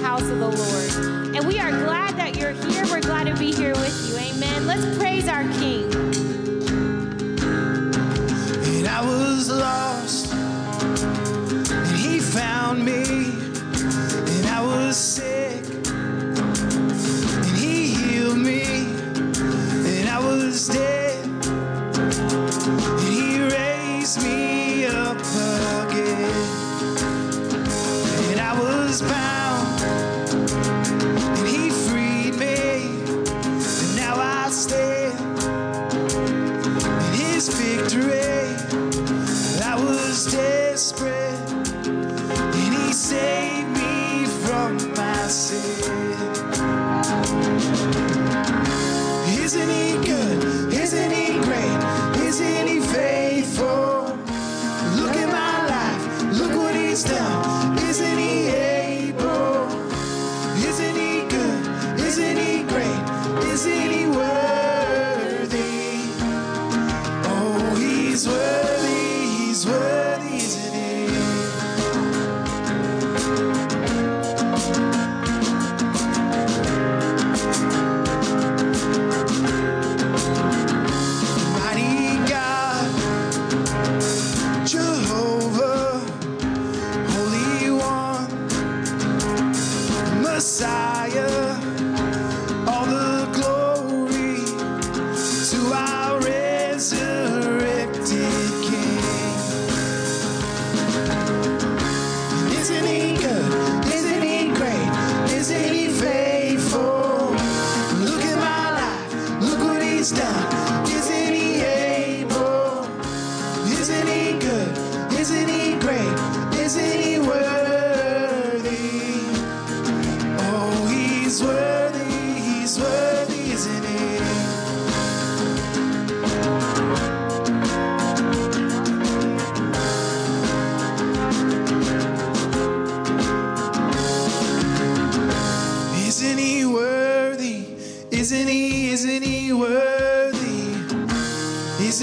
house of the Lord. And we are glad that you're here. We're glad to be here with you. Amen. Let's praise our King. And I was lost, and He found me. And I was sick, and He healed me. And I was dead, and He raised me up again. I was bound.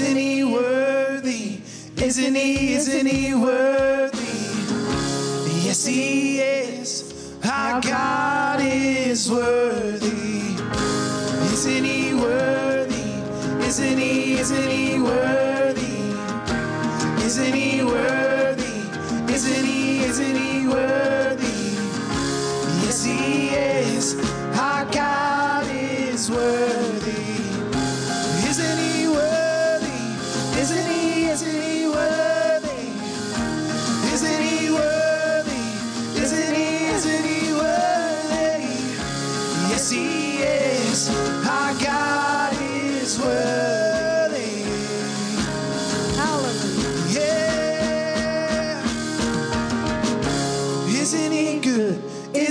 Isn't he worthy? Isn't he? Isn't he worthy? Yes, he is. Our God is worthy. Isn't he worthy? Isn't he? Isn't he worthy? Isn't he worthy? Isn't he? Isn't he worthy? Yes, he is.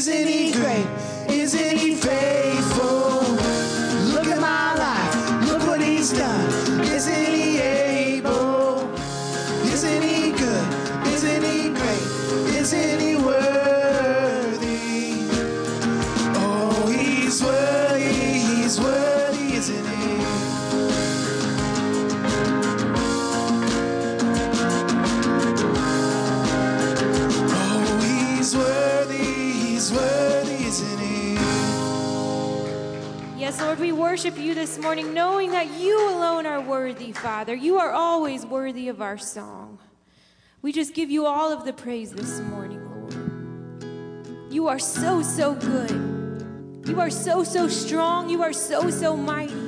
city Lord, we worship you this morning knowing that you alone are worthy, Father. You are always worthy of our song. We just give you all of the praise this morning, Lord. You are so, so good. You are so, so strong. You are so, so mighty.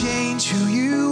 change who you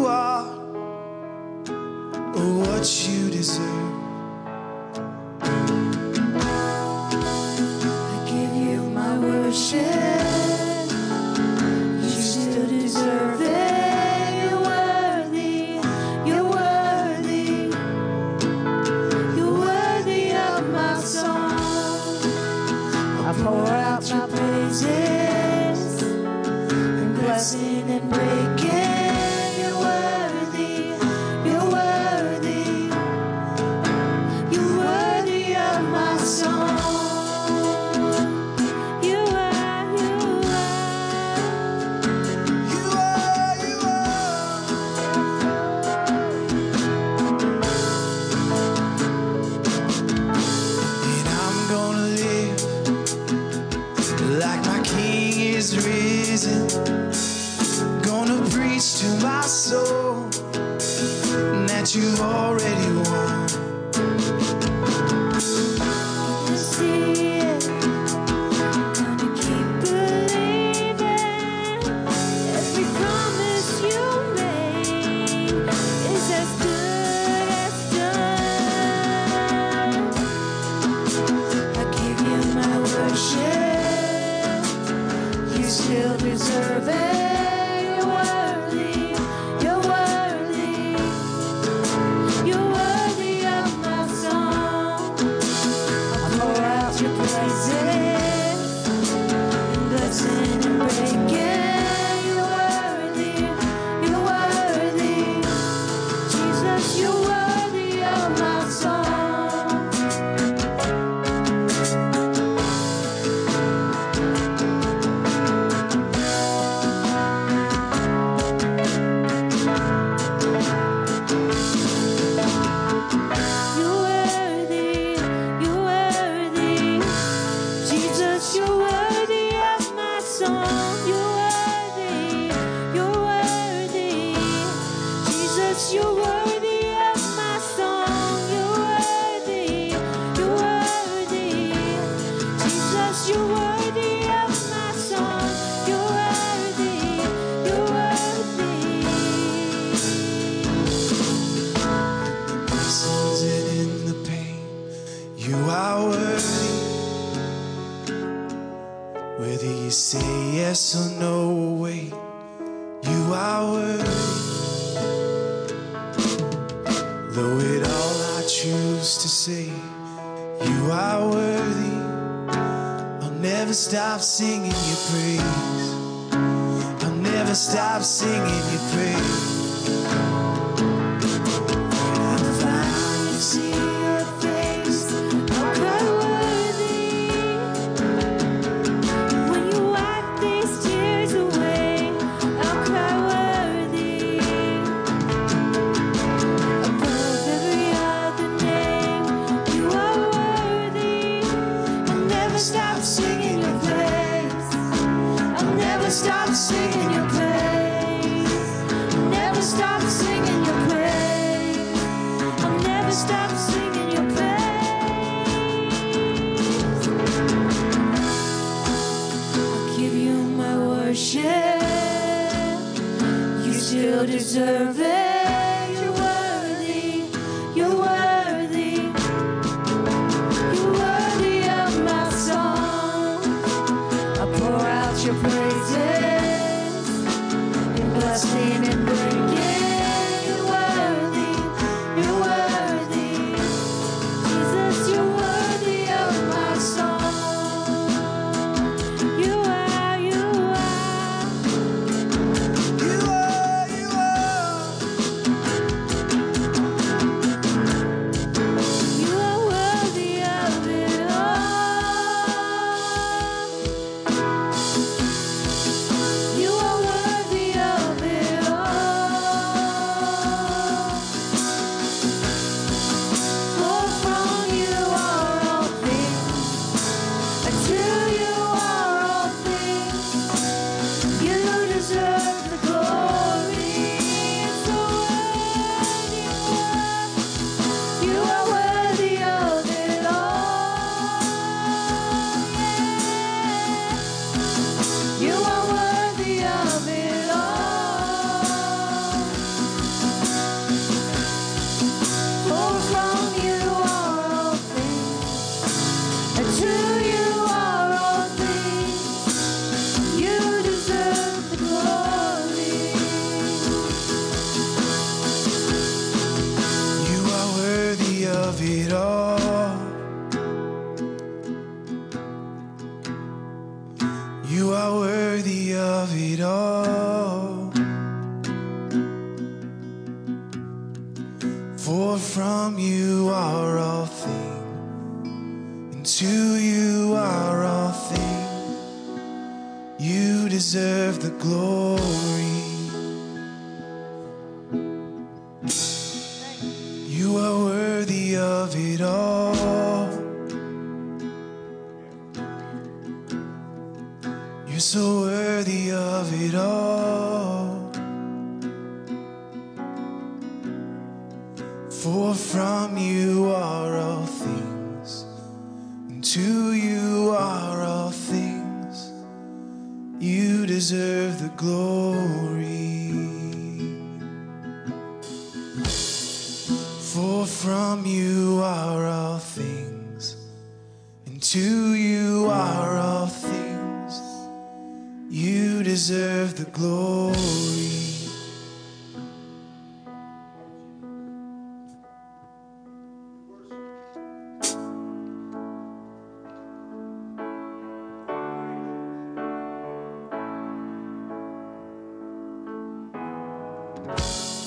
I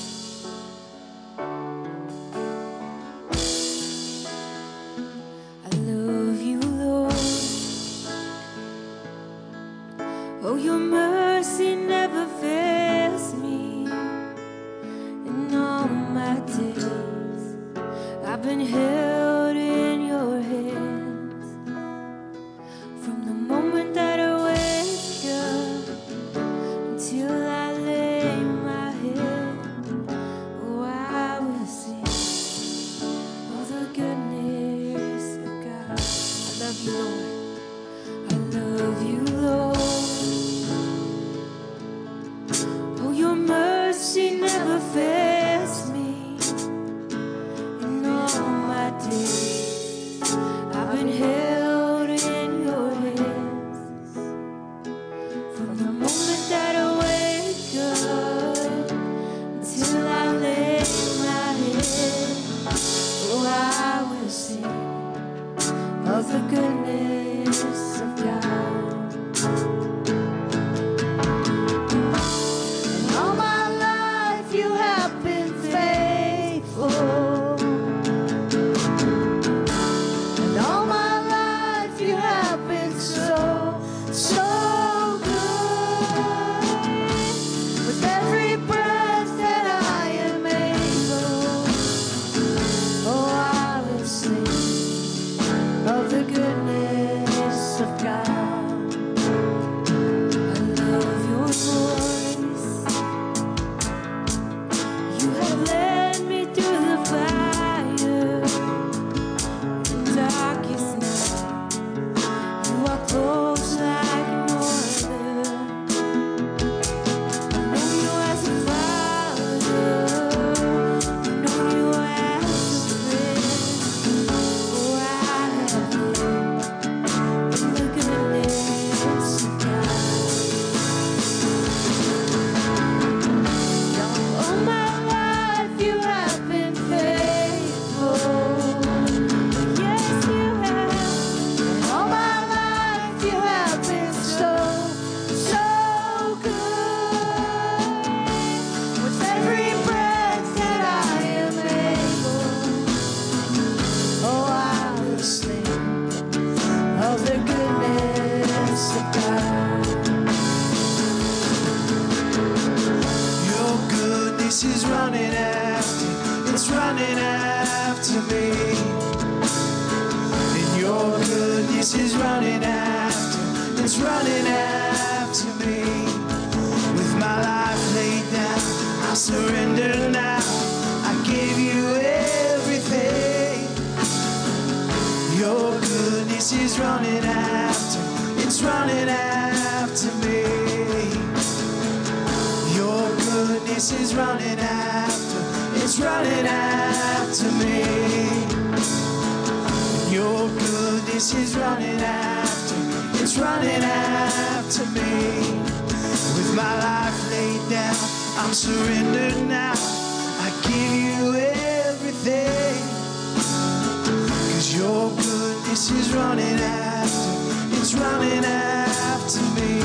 your is running after, it's running after me.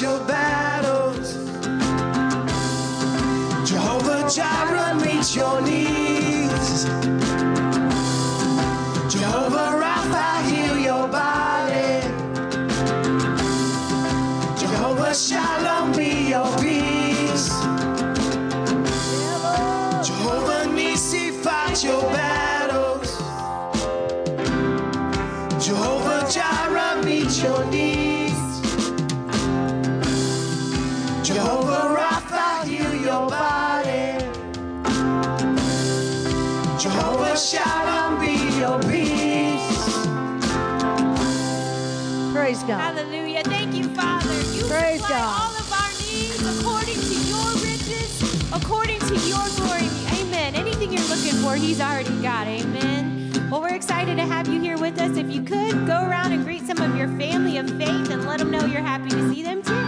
Your battles. Jehovah Jireh meets your needs. Praise God. Hallelujah. Thank you, Father. You Praise supply God. all of our needs according to your riches, according to your glory. Amen. Anything you're looking for, He's already got. Amen. Well, we're excited to have you here with us. If you could, go around and greet some of your family of faith and let them know you're happy to see them too.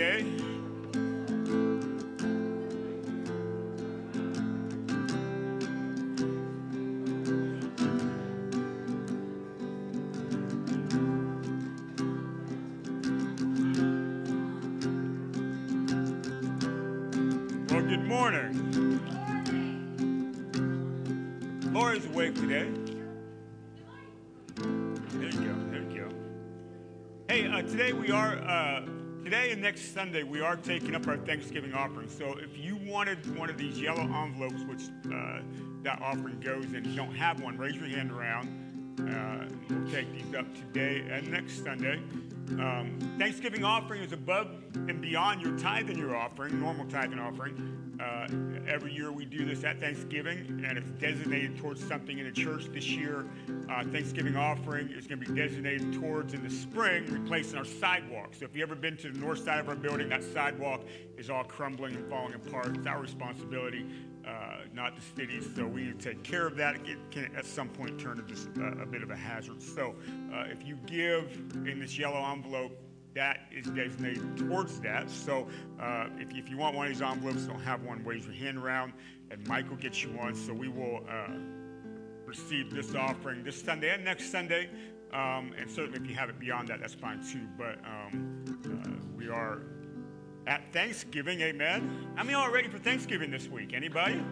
Today. Well, good morning. Laura's awake today. There you go. There you go. Hey, uh, today we are, uh, today and next Sunday, we are taking up our Thanksgiving offering. So if you wanted one of these yellow envelopes, which uh, that offering goes in, you don't have one, raise your hand around. Uh, we'll take these up today and next Sunday. Um, Thanksgiving offering is above and beyond your tithe and your offering, normal tithe and offering. Uh, every year we do this at Thanksgiving, and it's designated towards something in the church. This year, uh, Thanksgiving offering is going to be designated towards in the spring, replacing our sidewalk. So if you've ever been to the north side of our building, that sidewalk is all crumbling and falling apart. It's our responsibility, uh, not the city's. So we need to take care of that. It can at some point turn into just a, a bit of a hazard. So uh, if you give in this yellow envelope, that is designated towards that. So uh, if, if you want one of these envelopes, don't have one, raise your hand around, and Mike will get you one. So we will uh, receive this offering this Sunday and next Sunday. Um, and certainly if you have it beyond that, that's fine too. But um, uh, we are at Thanksgiving, amen. How many are ready for Thanksgiving this week? Anybody?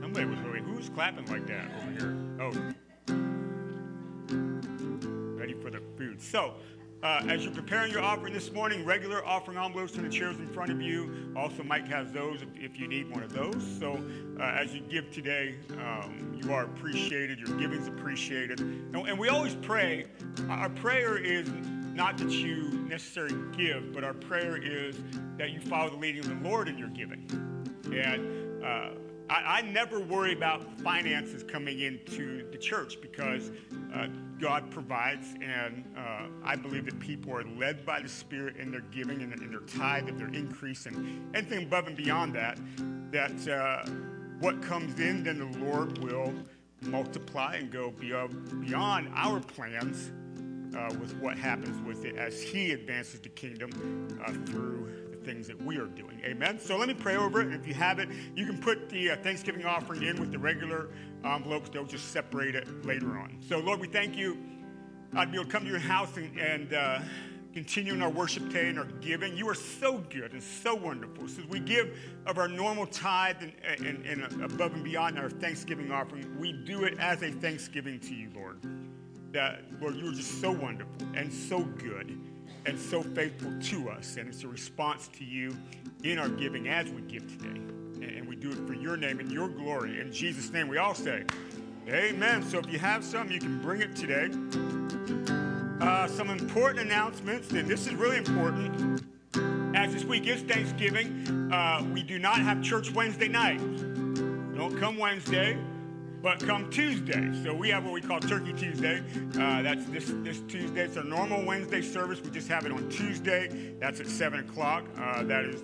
Somebody was really, who's clapping like that over here? Oh. Ready for the food. So, uh, as you're preparing your offering this morning, regular offering envelopes in the chairs in front of you. Also, Mike has those if, if you need one of those. So, uh, as you give today, um, you are appreciated. Your giving's appreciated. And, and we always pray. Our prayer is not that you necessarily give, but our prayer is that you follow the leading of the Lord in your giving. And uh, I, never worry about finances coming into the church because uh, God provides, and uh, I believe that people are led by the Spirit in their giving and in their tithe, if they're increasing, anything above and beyond that, that uh, what comes in, then the Lord will multiply and go beyond our plans uh, with what happens with it as He advances the kingdom uh, through things that we are doing. Amen. So let me pray over it. If you have it, you can put the uh, Thanksgiving offering in with the regular envelopes. They'll just separate it later on. So, Lord, we thank you. I'd be able to come to your house and, and uh, continue in our worship day and our giving. You are so good and so wonderful. So we give of our normal tithe and, and, and above and beyond our Thanksgiving offering, we do it as a thanksgiving to you, Lord that, Lord, you are just so wonderful and so good and so faithful to us. And it's a response to you in our giving as we give today. And we do it for your name and your glory. In Jesus' name, we all say, Amen. So if you have some, you can bring it today. Uh, some important announcements, and this is really important. As this week is Thanksgiving, uh, we do not have church Wednesday night. Don't come Wednesday but come Tuesday. So we have what we call Turkey Tuesday. Uh, that's this, this Tuesday. It's a normal Wednesday service. We just have it on Tuesday. That's at 7 o'clock. Uh, that is,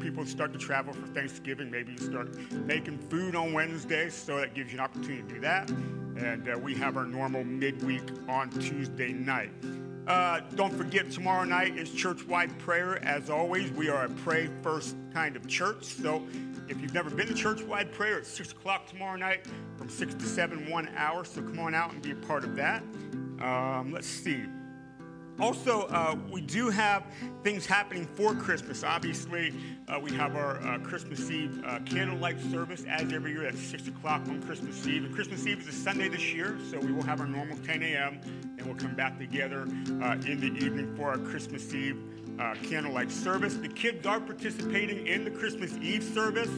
people start to travel for Thanksgiving. Maybe you start making food on Wednesday, so that gives you an opportunity to do that. And uh, we have our normal midweek on Tuesday night. Uh, don't forget, tomorrow night is church wide prayer. As always, we are a pray first kind of church. So if you've never been to church wide prayer, it's 6 o'clock tomorrow night from 6 to 7, one hour. So come on out and be a part of that. Um, let's see. Also, uh, we do have things happening for Christmas. Obviously, uh, we have our uh, Christmas Eve uh, candlelight service as every year at 6 o'clock on Christmas Eve. And Christmas Eve is a Sunday this year, so we will have our normal 10 a.m. and we'll come back together uh, in the evening for our Christmas Eve uh, candlelight service. The kids are participating in the Christmas Eve service.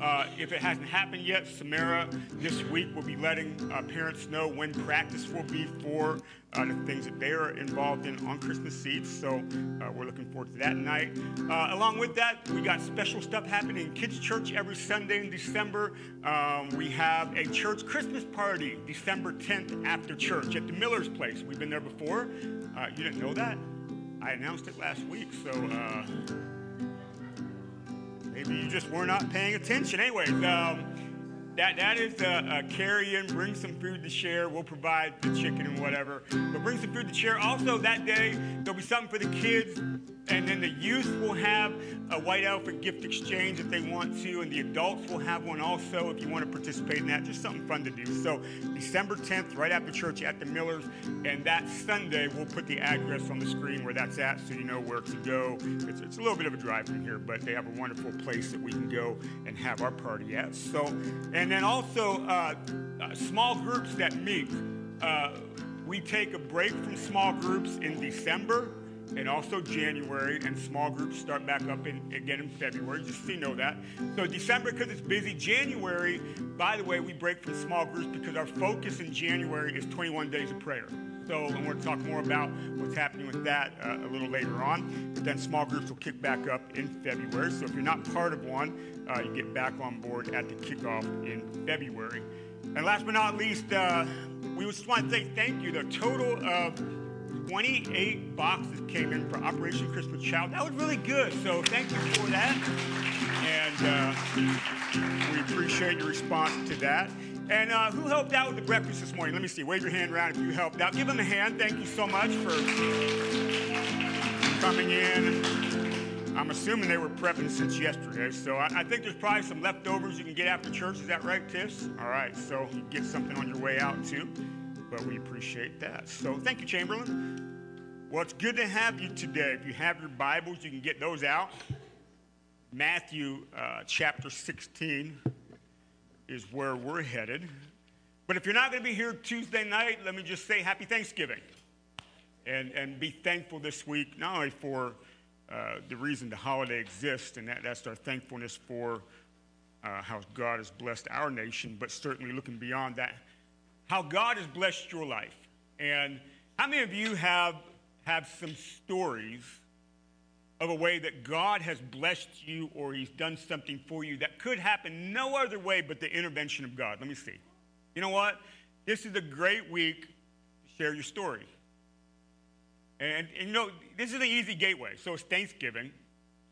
Uh, if it hasn't happened yet, Samara this week will be letting uh, parents know when practice will be for uh, the things that they are involved in on Christmas Eve. So uh, we're looking forward to that night. Uh, along with that, we got special stuff happening in Kids Church every Sunday in December. Um, we have a church Christmas party December 10th after church at the Miller's Place. We've been there before. Uh, you didn't know that? I announced it last week, so uh, maybe you just were not paying attention. Anyways, um, that, that is a, a carry in, bring some food to share. We'll provide the chicken and whatever. But bring some food to share. Also, that day, there'll be something for the kids and then the youth will have a white elephant gift exchange if they want to, and the adults will have one also if you want to participate in that. Just something fun to do. So, December 10th, right after church at the Millers, and that Sunday, we'll put the address on the screen where that's at so you know where to go. It's, it's a little bit of a drive from here, but they have a wonderful place that we can go and have our party at. So, and then also uh, uh, small groups that meet. Uh, we take a break from small groups in December and also January, and small groups start back up in, again in February, just so you know that. So December, because it's busy. January, by the way, we break from small groups because our focus in January is 21 days of prayer. So we're going to talk more about what's happening with that uh, a little later on. But then small groups will kick back up in February. So if you're not part of one, uh, you get back on board at the kickoff in February. And last but not least, uh, we just want to say thank you. The total of 28 boxes came in for Operation Christmas Child. That was really good. So thank you for that. And uh, we appreciate your response to that. And uh, who helped out with the breakfast this morning? Let me see. Wave your hand around if you helped out. Give them a hand. Thank you so much for coming in. I'm assuming they were prepping since yesterday, so I, I, think there's probably some leftovers you can get after church. Is that right, Tiff? All right, so you get something on your way out too but we appreciate that. So thank you, Chamberlain. Well, it's good to have you today. If you have your Bibles, you can get those out. Matthew uh, chapter 16 is where we're headed. But if you're not going to be here Tuesday night, let me just say happy Thanksgiving. And, and be thankful this week, not only for uh, the reason the holiday exists, and that, that's our thankfulness for uh, how God has blessed our nation, but certainly looking beyond that, how God has blessed your life. And how many of you have, have some stories of a way that God has blessed you or He's done something for you that could happen no other way but the intervention of God? Let me see. You know what? This is a great week to share your story. And, and you know, this is an easy gateway. So it's Thanksgiving.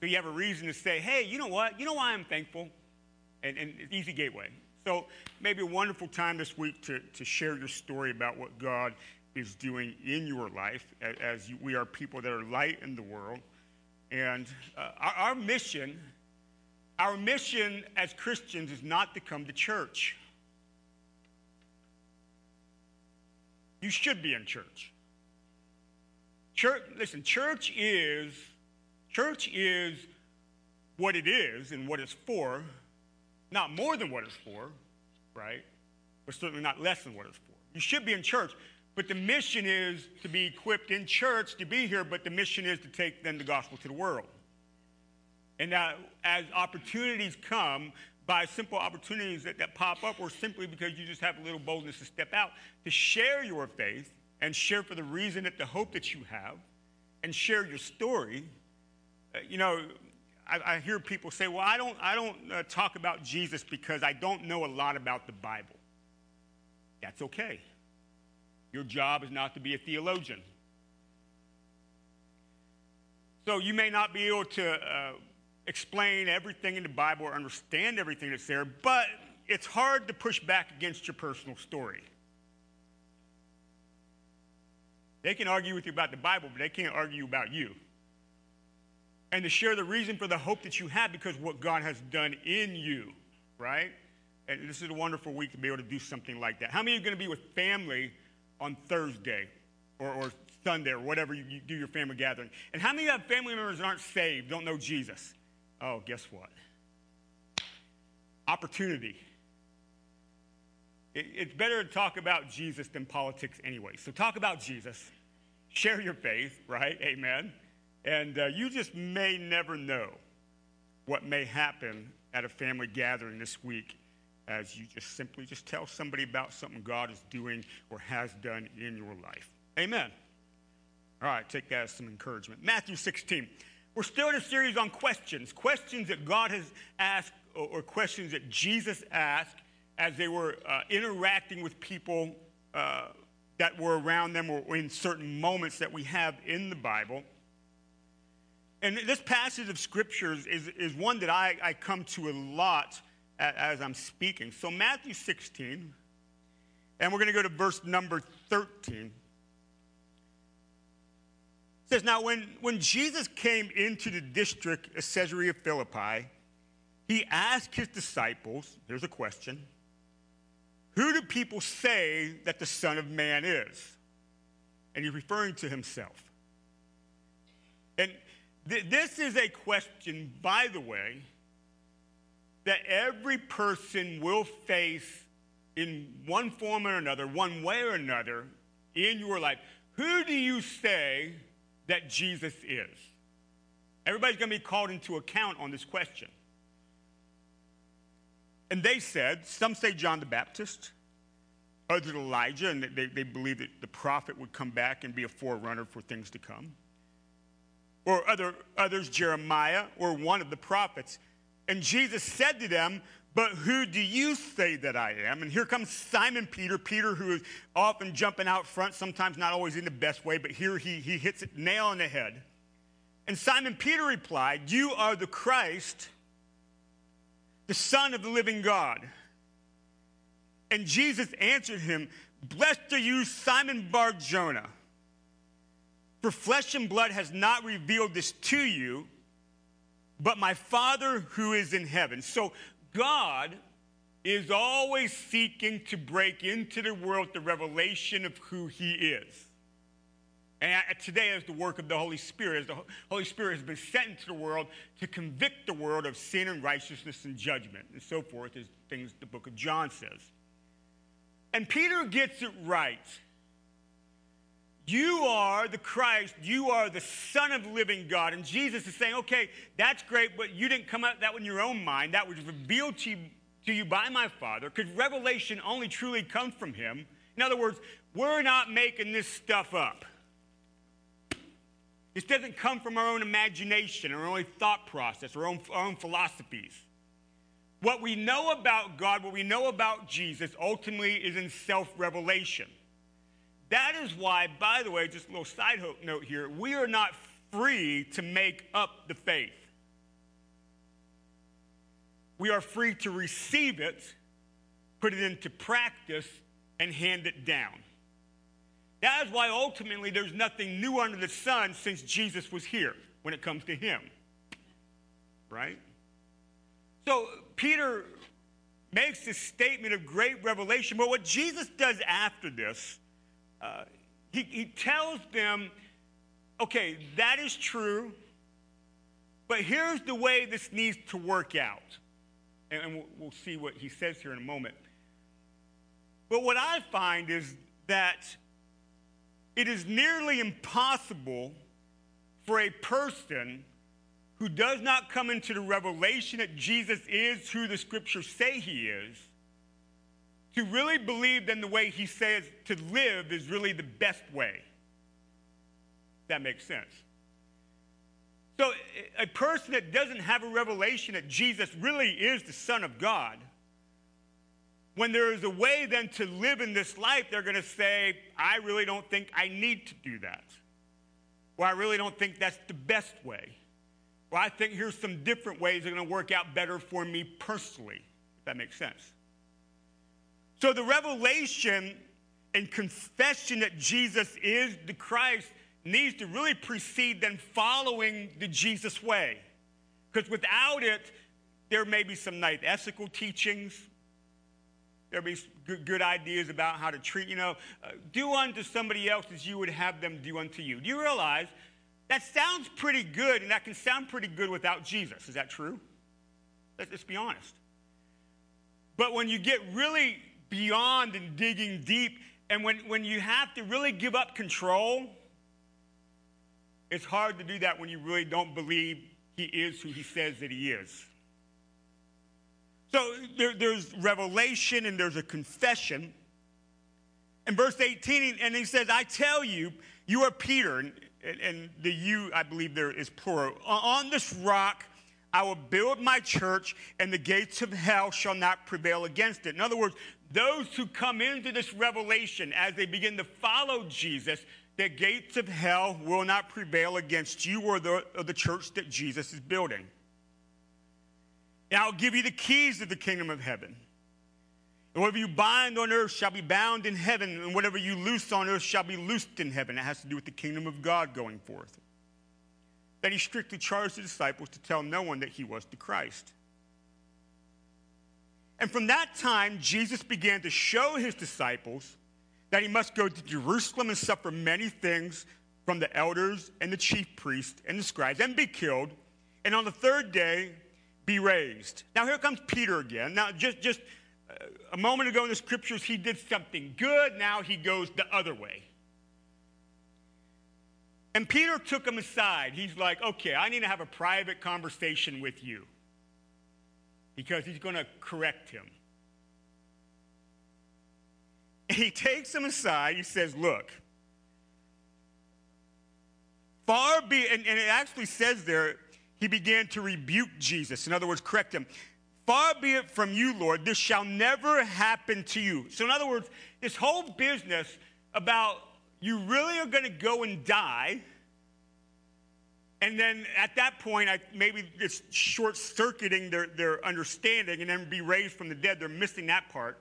So you have a reason to say, hey, you know what? You know why I'm thankful? And, and it's easy gateway. So maybe a wonderful time this week to, to share your story about what God is doing in your life as, as you, we are people that are light in the world. And uh, our, our mission, our mission as Christians is not to come to church. You should be in church. Church, listen, church is church is what it is and what it's for, not more than what it's for, right? But certainly not less than what it's for. You should be in church, but the mission is to be equipped in church to be here, but the mission is to take then the gospel to the world. And now, as opportunities come, by simple opportunities that, that pop up, or simply because you just have a little boldness to step out, to share your faith and share for the reason that the hope that you have, and share your story. Uh, you know, I, hear people say, "Well, I don't, I don't uh, talk about Jesus because I don't know a lot about the Bible." That's okay. Your job is not to be a theologian. So you may not be able to uh, explain everything in the Bible or understand everything that's there, but it's hard to push back against your personal story. They can argue with you about the Bible, but they can't argue about you. And to share the reason for the hope that you have because what God has done in you, right? And this is a wonderful week to be able to do something like that. How many are going to be with family on Thursday or, or Sunday or whatever you, you, do your family gathering. And how many of have family members that aren't saved, don't know Jesus? Oh, guess what? Opportunity. It, it's better to talk about Jesus than politics anyway. So talk about Jesus, share your faith, right? Amen. And uh, you just may never know what may happen at a family gathering this week as you just simply just tell somebody about something God is doing or has done in your life. Amen. All right, take that as some encouragement. Matthew 16. We're still in a series on questions, questions that God has asked or, questions that Jesus asked as they were uh, interacting with people uh, that were around them or in certain moments that we have in the Bible. And this passage of scriptures is, is one that I, I come to a lot as I'm speaking. So, Matthew 16, and we're going to go to verse number 13. It says, Now, when, when Jesus came into the district of Caesarea Philippi, he asked his disciples, here's a question Who do people say that the Son of Man is? And he's referring to himself. And th- this is a question, by the way, that every person will face in one form or another, one way or another in your life. Who do you say that Jesus is? Everybody's going to be called into account on this question. And they said, some say John the Baptist, others Elijah, and they, they believe that the prophet would come back and be a forerunner for things to come. Or other, others, Jeremiah, or one of the prophets. And Jesus said to them, But who do you say that I am? And here comes Simon Peter, Peter, who is often jumping out front, sometimes not always in the best way, but here he, he hits it nail on the head. And Simon Peter replied, You are the Christ, the Son of the living God. And Jesus answered him, Blessed are you, Simon Bar Jonah. For flesh and blood has not revealed this to you but my Father who is in heaven. So God is always seeking to break into the world the revelation of who he is. And today is the work of the Holy Spirit, as the Holy Spirit has been sent into the world to convict the world of sin and righteousness and judgment and so forth, as things the book of John says. And Peter gets it right. You are the Christ. You are the Son of living God. And Jesus is saying, okay, that's great, but you didn't come up that in your own mind. That was revealed to you, to you by my Father, because revelation only truly comes from Him. In other words, we're not making this stuff up. This doesn't come from our own imagination, our own thought process, our own, our own philosophies. What we know about God, what we know about Jesus, ultimately is in self revelation. That is why, by the way, just a little side note here, we are not free to make up the faith. We are free to receive it, put it into practice, and hand it down. That is why ultimately there's nothing new under the sun since Jesus was here when it comes to Him. Right? So Peter makes this statement of great revelation, but what Jesus does after this uh, he, he tells them, okay, that is true, but here's the way this needs to work out. And, and we'll, we'll see what he says here in a moment. But what I find is that it is nearly impossible for a person who does not come into the revelation that Jesus is who the scriptures say he is to really believe then the way he says to live is really the best way. That makes sense. So, a person that doesn't have a revelation that Jesus really is the Son of God, when there is a way then to live in this life, they're going to say, I really don't think I need to do that. Or I really don't think that's the best way. Or I think here's some different ways that are going to work out better for me personally, if that makes sense. So the revelation and confession that Jesus is the Christ needs to really precede then following the Jesus way. Because without it, there may be some nice ethical teachings. There'll be good, good, ideas about how to treat, you know, uh, do unto somebody else as you would have them do unto you. Do you realize that sounds pretty good and that can sound pretty good without Jesus? Is that true? Let's, let's be honest. But when you get really beyond and digging deep. And when, when you have to really give up control, it's hard to do that when you really don't believe he is who he says that he is. So there, there's revelation and there's a confession. In verse 18, and he says, I tell you, you are Peter, and, and the you, I believe there is plural. On this rock, I will build my church, and the gates of hell shall not prevail against it. In other words, those who come into this revelation as they begin to follow Jesus, the gates of hell will not prevail against you or the, or the church that Jesus is building. And I'll give you the keys of the kingdom of heaven. And whatever you bind on earth shall be bound in heaven, and whatever you loose on earth shall be loosed in heaven. It has to do with the kingdom of God going forth. Then he strictly charged the disciples to tell no one that he was the Christ. And from that time, Jesus began to show his disciples that he must go to Jerusalem and suffer many things from the elders and the chief priests and the scribes and be killed, and on the third day be raised. Now, here comes Peter again. Now, just, just uh, a moment ago in the scriptures, he did something good. Now he goes the other way. And Peter took him aside. He's like, okay, I need to have a private conversation with you because he's going to correct him. And he takes him aside. He says, Look, far be, and, and it actually says there, he began to rebuke Jesus. In other words, correct him. Far be it from you, Lord, this shall never happen to you. So, in other words, this whole business about you really are going to go and die and then at that point, I, maybe it's short circuiting their, their understanding and then be raised from the dead. They're missing that part.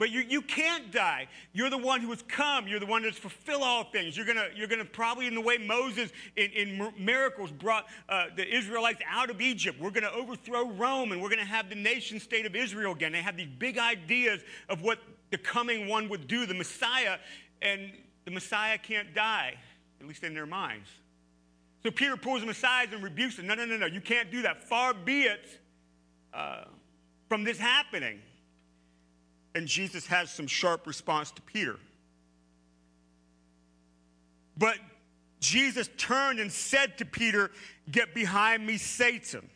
But you, you can't die. You're the one who has come. You're the one that's fulfill all things. You're gonna you're gonna probably in the way Moses in, in miracles brought uh, the Israelites out of Egypt. We're gonna overthrow Rome and we're gonna have the nation state of Israel again. They have these big ideas of what the coming one would do, the Messiah, and the Messiah can't die, at least in their minds. So Peter pulls him aside and rebukes him. No, no, no, no. You can't do that. Far be it uh, from this happening. and Jesus has some sharp response to Peter. But Jesus turned and said to Peter, Get behind me, Satan.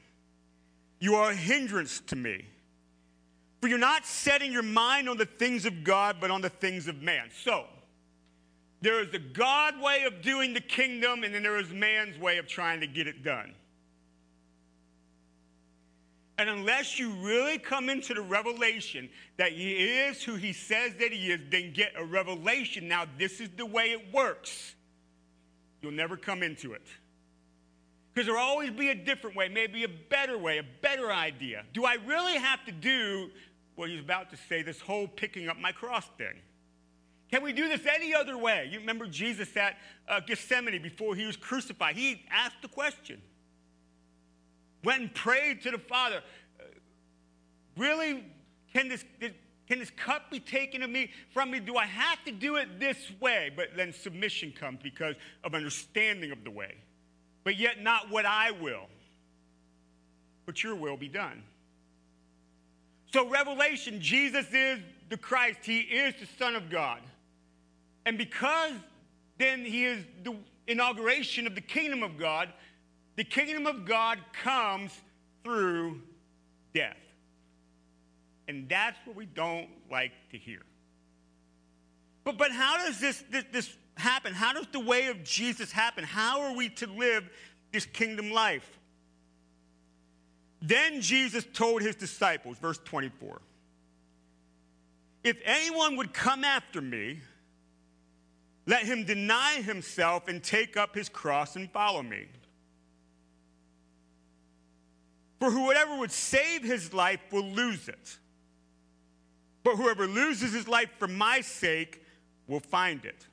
You are a hindrance to me. For you're not setting your mind on the things of God, but on the things of man. So, there is the God way of doing the kingdom, and then there is man's way of trying to get it done. And unless you really come into the revelation that he is who he says that he is, then get a revelation. Now, this is the way it works. You'll never come into it. Because there'll always be a different way, maybe a better way, a better idea. Do I really have to do what he's about to say, this whole picking up my cross thing? Can we do this any other way? You remember Jesus at uh, Gethsemane before he was crucified. He asked the question. Went and prayed to the Father. Uh, really, can this, can this cup be taken of me, from me? Do I have to do it this way? But then submission comes because of understanding of the way. But yet not what I will, but your will be done. So, Revelation, Jesus is the Christ. He is the Son of God. And because then he is the inauguration of the kingdom of God, the kingdom of God comes through death. And that's what we don't like to hear. But, but how does this, this, this happen? How does the way of Jesus happen? How are we to live this kingdom life? Then Jesus told his disciples, verse 24, if anyone would come after me, let him deny himself and take up his cross and follow me. For whoever would save his life will lose it. But whoever loses his life for my sake will find it.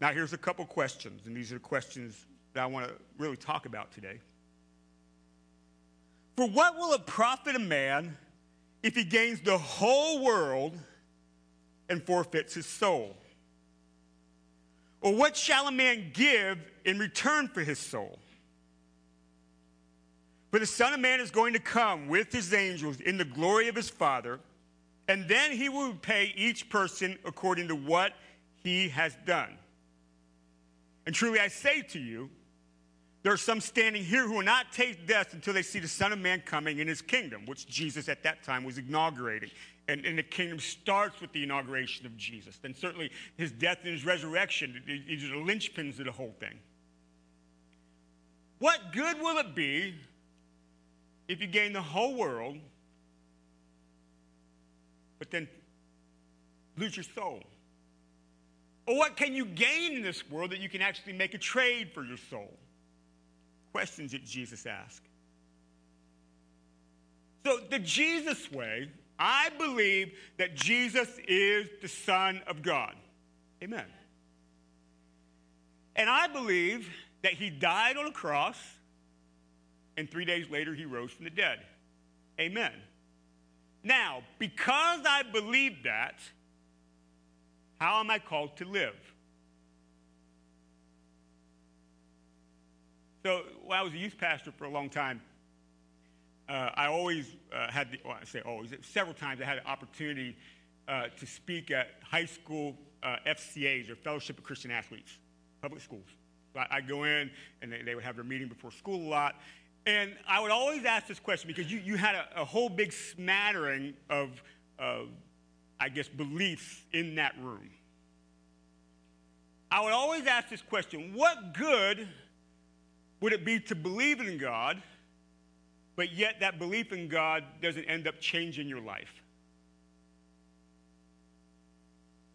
Now, here's a couple questions, and these are questions that I want to really talk about today. For what will it profit a man if he gains the whole world and forfeits his soul? Or what shall a man give in return for his soul? For the Son of Man is going to come with his angels in the glory of his Father, and then he will pay each person according to what he has done. And truly I say to you, there are some standing here who will not taste death until they see the Son of Man coming in his kingdom, which Jesus at that time was inaugurating. And, and, the kingdom starts with the inauguration of Jesus. Then certainly his death and his resurrection, these are the linchpins of the whole thing. What good will it be if you gain the whole world, but then lose your soul? Or what can you gain in this world that you can actually make a trade for your soul? Questions that Jesus asked. So, the Jesus way I believe that Jesus is the Son of God. Amen. And I believe that he died on a cross and three days later he rose from the dead. Amen. Now, because I believe that, how am I called to live? So, well, I was a youth pastor for a long time uh, I always uh, had, the, well, I say always, several times I had an opportunity uh, to speak at high school uh, FCAs or Fellowship of Christian Athletes, public schools. So I, would go in and they, they, would have their meeting before school a lot. And I would always ask this question because you, you had a, a whole big smattering of, of, I guess, beliefs in that room. I would always ask this question what good would it be to believe in God? But yet that belief in God doesn't end up changing your life?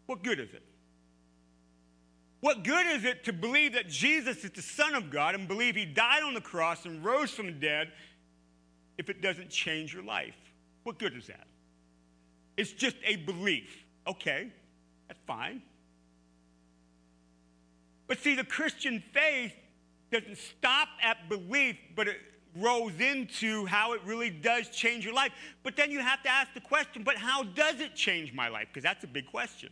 What good is it? What good is it to believe that Jesus is the Son of God and believe He died on the cross and rose from the dead if it doesn't change your life? What good is that? It's just a belief. Okay, that's fine. But see, the Christian faith doesn't stop at belief, but it grows into how it really does change your life. But then you have to ask the question, but how does it change my life? Because that's a big question.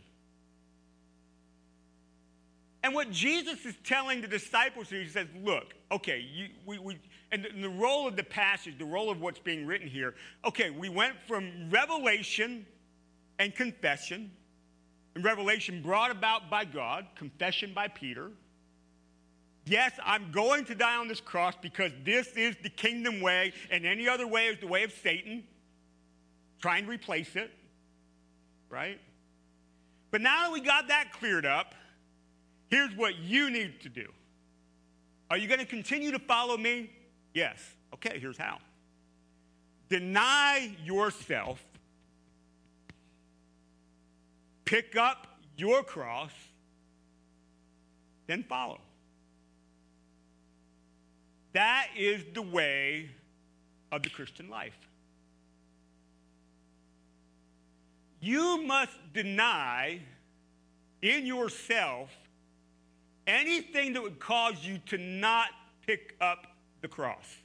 And what Jesus is telling the disciples here, he says, look, okay, you, we, we, and the, and the role of the passage, the role of what's being written here, okay, we went from revelation and confession. And revelation brought about by God, confession by Peter. Yes, I'm going to die on this cross because this is the kingdom way, and any other way is the way of Satan. Trying to replace it, right? But now that we got that cleared up, here's what you need to do. Are you going to continue to follow me? Yes. Okay, here's how. Deny yourself, pick up your cross, then follow. That is the way of the Christian life. You must deny in yourself anything that would cause you to not pick up the cross.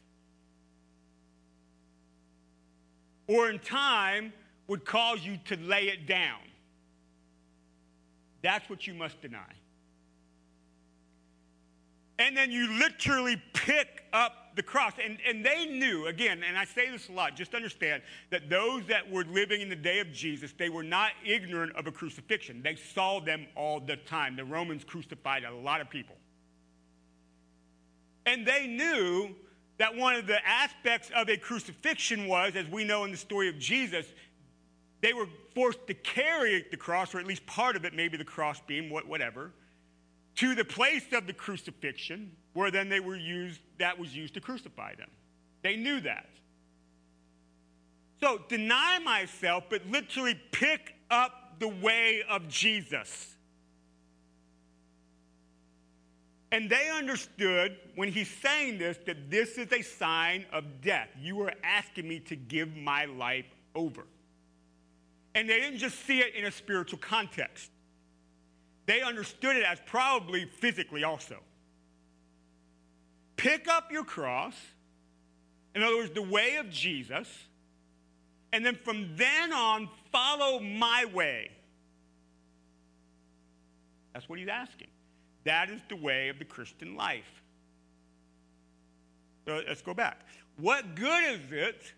Or in time would cause you to lay it down. That's what you must deny. And then you literally pick up the cross. And, and they knew, again, and I say this a lot, just understand that those that were living in the day of Jesus, they were not ignorant of a crucifixion. They saw them all the time. The Romans crucified a lot of people. And they knew that one of the aspects of a crucifixion was, as we know in the story of Jesus, they were forced to carry the cross, or at least part of it, maybe the cross beam, whatever to the place of the crucifixion, where then they were used, that was used to crucify them. They knew that. So deny myself, but literally pick up the way of Jesus. And they understood when he's saying this that this is a sign of death. You are asking me to give my life over. And they didn't just see it in a spiritual context they understood it as probably physically also. Pick up your cross, in other words, the way of Jesus, and then from then on, follow my way. That's what he's asking. That is the way of the Christian life. So let's go back. What good is it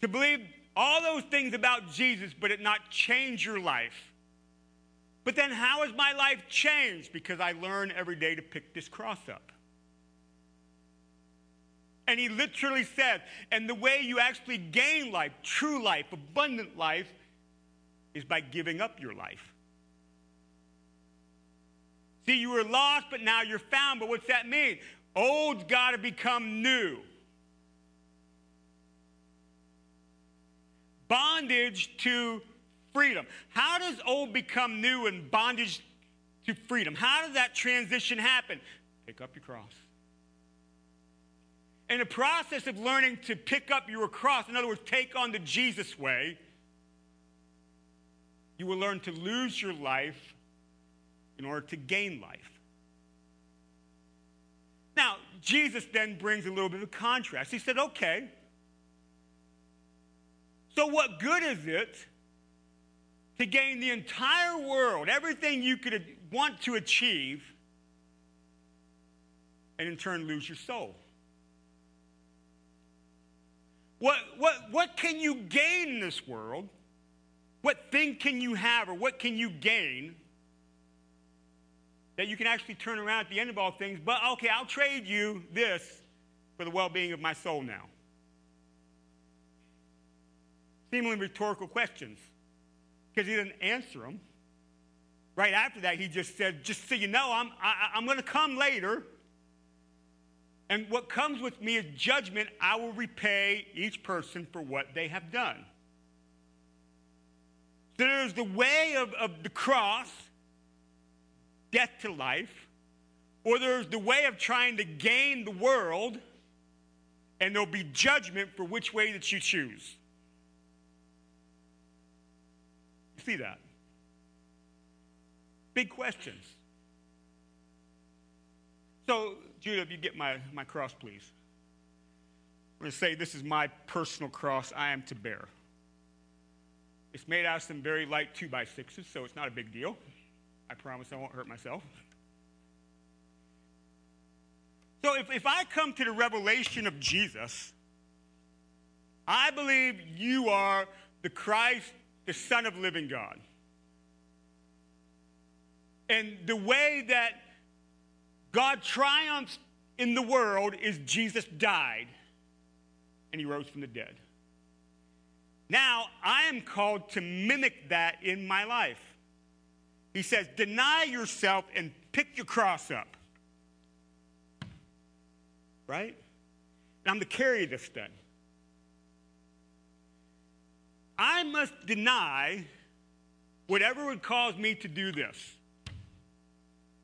to believe all those things about Jesus, but it not change your life? But then, how has my life changed? Because I learn every day to pick this cross up. And he literally said, and the way you actually gain life, true life, abundant life, is by giving up your life. See, you were lost, but now you're found. But what's that mean? Old's got to become new. Bondage to freedom. How does old become new and bondage to freedom? How does that transition happen? Pick up your cross. In the process of learning to pick up your cross, in other words, take on the Jesus way, you will learn to lose your life in order to gain life. Now, Jesus then brings a little bit of contrast. He said, okay, so what good is it to gain the entire world, everything you could want to achieve, and in turn lose your soul? What, what, what can you gain in this world? What thing can you have or what can you gain that you can actually turn around at the end of all things? But okay, I'll trade you this for the well being of my soul now. Seemingly rhetorical questions because he didn't answer them. Right after that, he just said, Just so you know, I'm, I'm going to come later. And what comes with me is judgment. I will repay each person for what they have done. So there's the way of, of the cross, death to life, or there's the way of trying to gain the world, and there'll be judgment for which way that you choose. See that? Big questions. So, Judah, if you get my, my cross, please. I'm going to say this is my personal cross I am to bear. It's made out of some very light 2 by 6s so it's not a big deal. I promise I won't hurt myself. So if, if I come to the revelation of Jesus, I believe you are the Christ the Son of living God. And the way that God triumphs in the world is Jesus died and he rose from the dead. Now, I am called to mimic that in my life. He says, Deny yourself and pick your cross up. Right? And I'm to carry this thing. I must deny whatever would cause me to do this.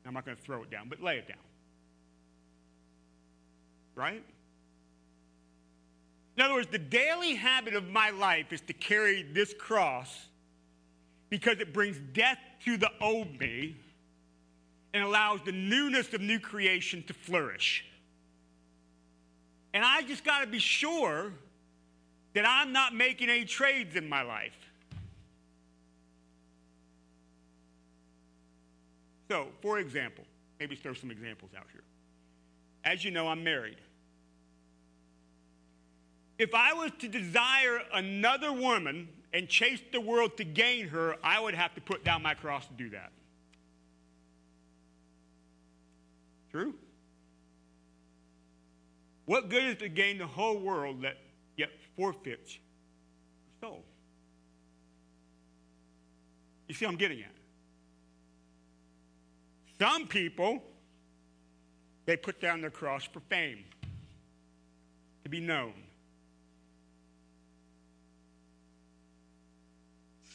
I'm not going to throw it down, but lay it down. Right? In other words, the daily habit of my life is to carry this cross because it brings death to the old me and allows the newness of new creation to flourish. And I just got to be sure that I'm not making any trades in my life. So, for example, maybe throw some examples out here. As you know, I'm married. If I was to desire another woman and chase the world to gain her, I would have to put down my cross to do that. True? What good is to gain the whole world that forfeits your soul? You see, I'm getting at. Some people, they put down their cross for fame, to be known.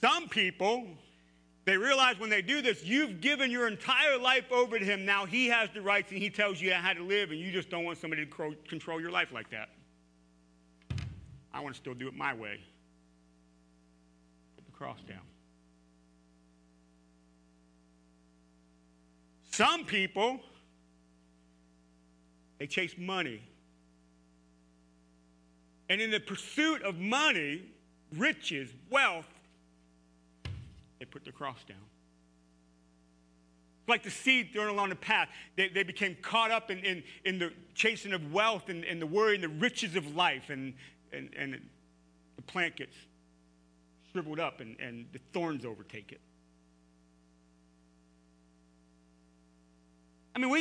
Some people, they realize when they do this, you've given your entire life over to him. Now he has the rights and he tells you how to live, and you just don't want somebody to control your life like that. I want to still do it my way. Put the cross down. Some people, they chase money. And in the pursuit of money, riches, wealth, they put the cross down. Like the seed thrown along the path. They, they became caught up in, in, in the chasing of wealth and, and the worry and the riches of life, and, and, and the plant gets shriveled up and, and the thorns overtake it. I mean, we